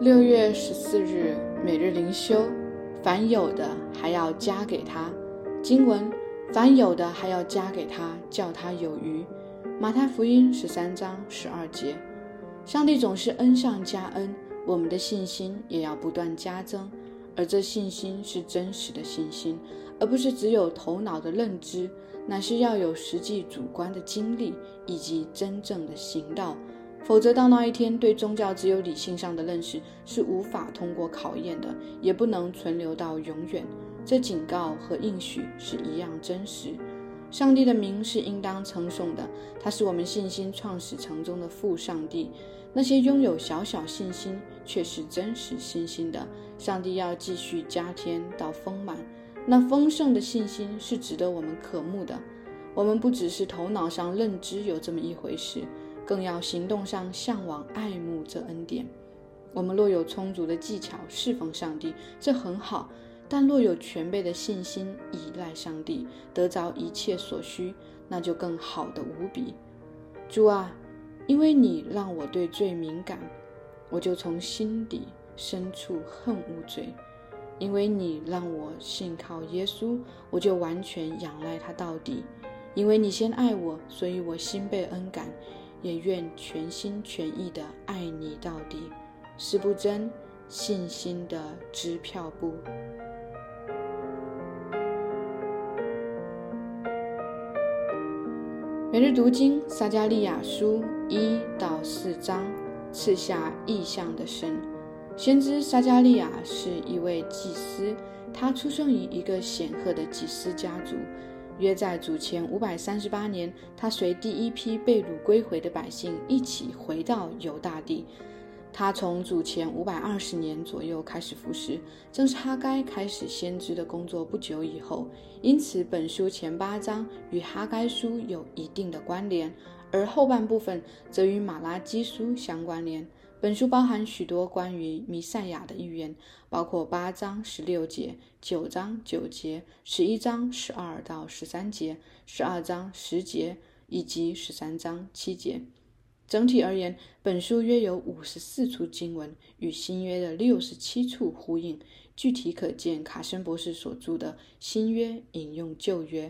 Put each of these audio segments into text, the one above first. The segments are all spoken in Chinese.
六月十四日每日灵修，凡有的还要加给他。经文：凡有的还要加给他，叫他有余。马太福音十三章十二节。上帝总是恩上加恩，我们的信心也要不断加增。而这信心是真实的信心，而不是只有头脑的认知，乃是要有实际主观的经历以及真正的行道。否则，到那一天，对宗教只有理性上的认识是无法通过考验的，也不能存留到永远。这警告和应许是一样真实。上帝的名是应当称颂的，他是我们信心创始成中的父上帝。那些拥有小小信心却是真实信心的，上帝要继续加添到丰满。那丰盛的信心是值得我们渴慕的。我们不只是头脑上认知有这么一回事。更要行动上向往、爱慕这恩典。我们若有充足的技巧侍奉上帝，这很好；但若有全备的信心依赖上帝，得着一切所需，那就更好的无比。主啊，因为你让我对罪敏感，我就从心底深处恨恶罪；因为你让我信靠耶稣，我就完全仰赖他到底；因为你先爱我，所以我心被恩感。也愿全心全意的爱你到底，是不真信心的支票部。每日读经撒加利亚书一到四章，赐下意象的神。先知撒加利亚是一位祭司，他出生于一个显赫的祭司家族。约在主前五百三十八年，他随第一批被掳归回的百姓一起回到犹大地。他从主前五百二十年左右开始服侍，正是哈该开始先知的工作不久以后。因此，本书前八章与哈该书有一定的关联，而后半部分则与马拉基书相关联。本书包含许多关于弥赛亚的预言，包括八章十六节、九章九节、十一章十二到十三节、十二章十节以及十三章七节。整体而言，本书约有五十四处经文与新约的六十七处呼应，具体可见卡森博士所著的《新约引用旧约》。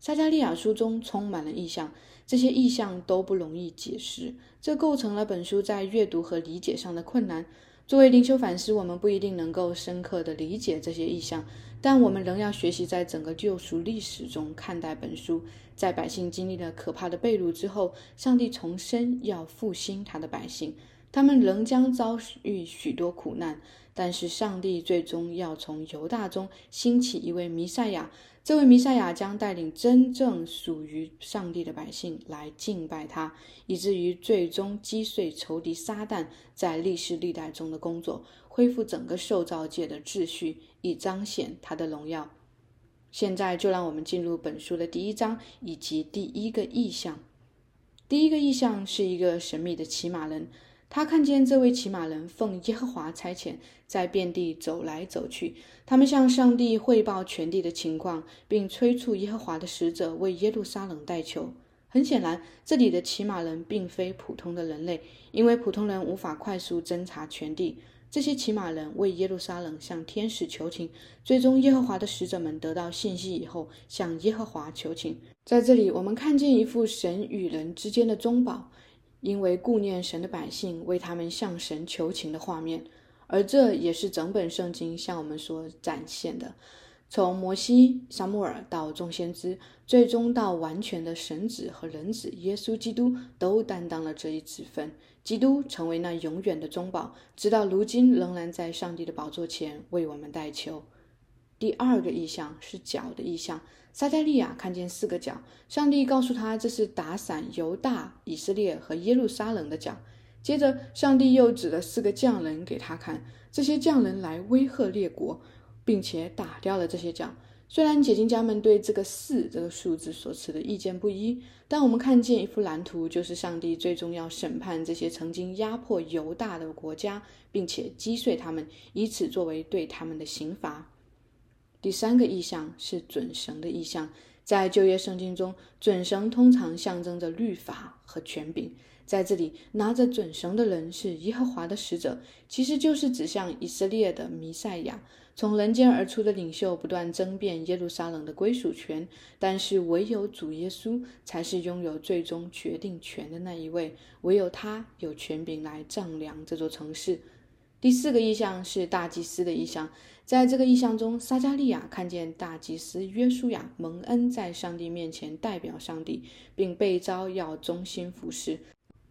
撒加利亚书中充满了意象，这些意象都不容易解释，这构成了本书在阅读和理解上的困难。作为灵修反思，我们不一定能够深刻地理解这些意象，但我们仍要学习在整个救赎历史中看待本书。在百姓经历了可怕的被掳之后，上帝重生要复兴他的百姓，他们仍将遭遇许多苦难。但是上帝最终要从犹大中兴起一位弥赛亚，这位弥赛亚将带领真正属于上帝的百姓来敬拜他，以至于最终击碎仇敌撒旦在历史历代中的工作，恢复整个受造界的秩序，以彰显他的荣耀。现在就让我们进入本书的第一章以及第一个意象。第一个意象是一个神秘的骑马人。他看见这位骑马人奉耶和华差遣，在遍地走来走去。他们向上帝汇报全地的情况，并催促耶和华的使者为耶路撒冷代求。很显然，这里的骑马人并非普通的人类，因为普通人无法快速侦查全地。这些骑马人为耶路撒冷向天使求情。最终，耶和华的使者们得到信息以后，向耶和华求情。在这里，我们看见一副神与人之间的中保。因为顾念神的百姓为他们向神求情的画面，而这也是整本圣经向我们所展现的。从摩西、撒母耳到众先知，最终到完全的神子和人子耶稣基督，都担当了这一职分。基督成为那永远的中保，直到如今仍然在上帝的宝座前为我们代求。第二个意象是脚的意象。撒加利亚看见四个脚，上帝告诉他这是打散犹大、以色列和耶路撒冷的脚。接着，上帝又指了四个匠人给他看，这些匠人来威吓列国，并且打掉了这些脚。虽然解经家们对这个四这个数字所持的意见不一，但我们看见一幅蓝图，就是上帝最终要审判这些曾经压迫犹大的国家，并且击碎他们，以此作为对他们的刑罚。第三个意象是准绳的意象，在旧约圣经中，准绳通常象征着律法和权柄。在这里，拿着准绳的人是耶和华的使者，其实就是指向以色列的弥赛亚。从人间而出的领袖不断争辩耶路撒冷的归属权，但是唯有主耶稣才是拥有最终决定权的那一位，唯有他有权柄来丈量这座城市。第四个意象是大祭司的意象，在这个意象中，撒加利亚看见大祭司约书亚蒙恩在上帝面前代表上帝，并被召要忠心服侍。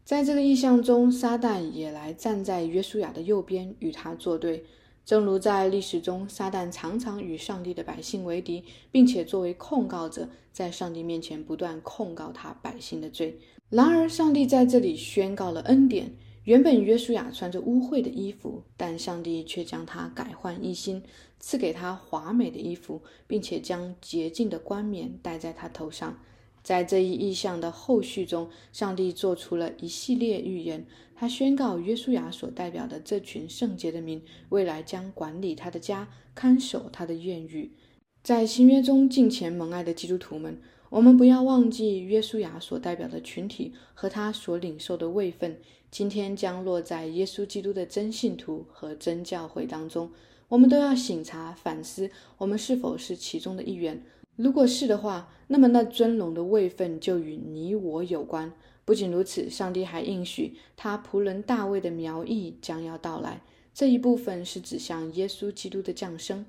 在这个意象中，撒旦也来站在约书亚的右边，与他作对。正如在历史中，撒旦常常与上帝的百姓为敌，并且作为控告者，在上帝面前不断控告他百姓的罪。然而，上帝在这里宣告了恩典。原本约书亚穿着污秽的衣服，但上帝却将他改换一新，赐给他华美的衣服，并且将洁净的冠冕戴在他头上。在这一意象的后续中，上帝做出了一系列预言。他宣告约书亚所代表的这群圣洁的民，未来将管理他的家，看守他的院宇。在新约中敬虔蒙爱的基督徒们，我们不要忘记约书亚所代表的群体和他所领受的位分。今天将落在耶稣基督的真信徒和真教会当中，我们都要醒察反思，我们是否是其中的一员。如果是的话，那么那尊荣的位分就与你我有关。不仅如此，上帝还应许他仆人大卫的苗裔将要到来。这一部分是指向耶稣基督的降生。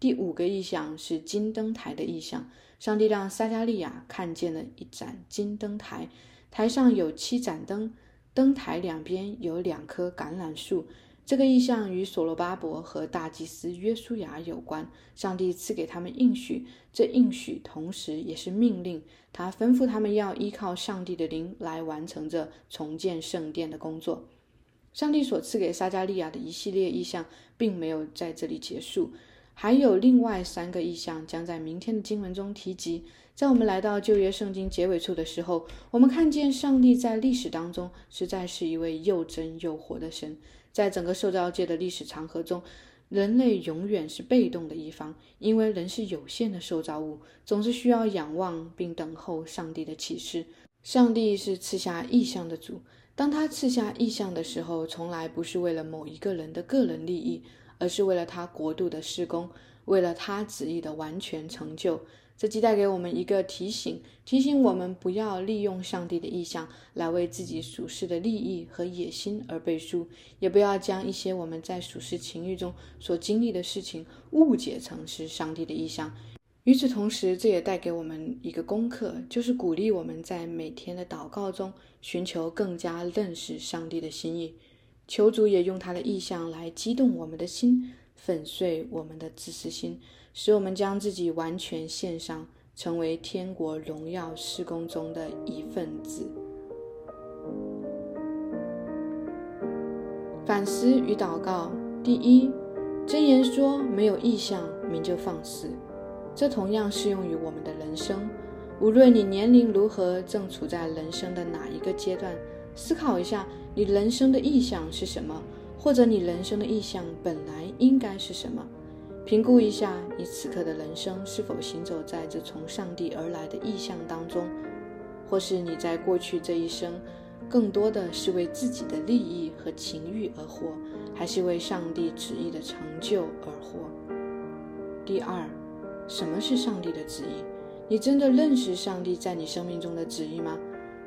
第五个意象是金灯台的意象。上帝让撒加利亚看见了一盏金灯台，台上有七盏灯，灯台两边有两棵橄榄树。这个意象与所罗巴伯和大祭司约书亚有关。上帝赐给他们应许，这应许同时也是命令。他吩咐他们要依靠上帝的灵来完成这重建圣殿的工作。上帝所赐给撒加利亚的一系列意象，并没有在这里结束，还有另外三个意象将在明天的经文中提及。在我们来到旧约圣经结尾处的时候，我们看见上帝在历史当中实在是一位又真又活的神。在整个受造界的历史长河中，人类永远是被动的一方，因为人是有限的受造物，总是需要仰望并等候上帝的启示。上帝是赐下意象的主，当他赐下意象的时候，从来不是为了某一个人的个人利益，而是为了他国度的施工，为了他旨意的完全成就。这既带给我们一个提醒，提醒我们不要利用上帝的意象来为自己属世的利益和野心而背书，也不要将一些我们在属世情欲中所经历的事情误解成是上帝的意象。与此同时，这也带给我们一个功课，就是鼓励我们在每天的祷告中寻求更加认识上帝的心意，求主也用他的意象来激动我们的心，粉碎我们的自私心。使我们将自己完全献上，成为天国荣耀施工中的一份子。反思与祷告：第一，真言说没有意向，名就放肆。这同样适用于我们的人生。无论你年龄如何，正处在人生的哪一个阶段，思考一下你人生的意向是什么，或者你人生的意向本来应该是什么。评估一下你此刻的人生是否行走在这从上帝而来的意象当中，或是你在过去这一生更多的是为自己的利益和情欲而活，还是为上帝旨意的成就而活？第二，什么是上帝的旨意？你真的认识上帝在你生命中的旨意吗？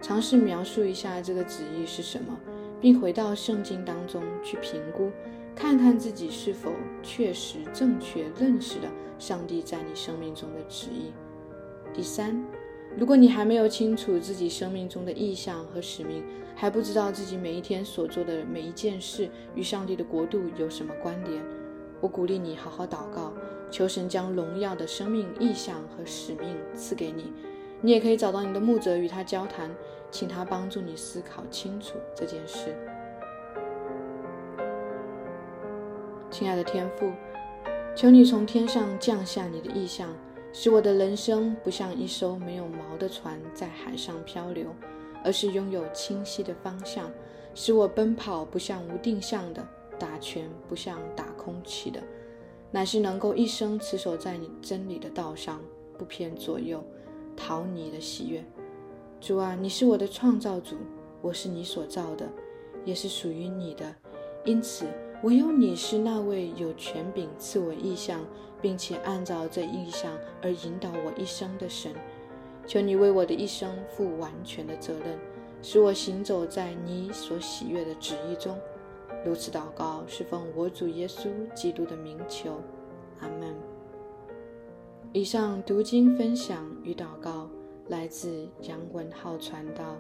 尝试描述一下这个旨意是什么，并回到圣经当中去评估。看看自己是否确实正确认识了上帝在你生命中的旨意。第三，如果你还没有清楚自己生命中的意向和使命，还不知道自己每一天所做的每一件事与上帝的国度有什么关联，我鼓励你好好祷告，求神将荣耀的生命意向和使命赐给你。你也可以找到你的牧者与他交谈，请他帮助你思考清楚这件事。亲爱的天父，求你从天上降下你的意象，使我的人生不像一艘没有锚的船在海上漂流，而是拥有清晰的方向；使我奔跑不像无定向的，打拳不像打空气的，乃是能够一生持守在你真理的道上，不偏左右，讨你的喜悦。主啊，你是我的创造主，我是你所造的，也是属于你的。因此，唯有你是那位有权柄赐我意象，并且按照这意象而引导我一生的神。求你为我的一生负完全的责任，使我行走在你所喜悦的旨意中。如此祷告，是奉我主耶稣基督的名求。阿门。以上读经分享与祷告来自杨文浩传道。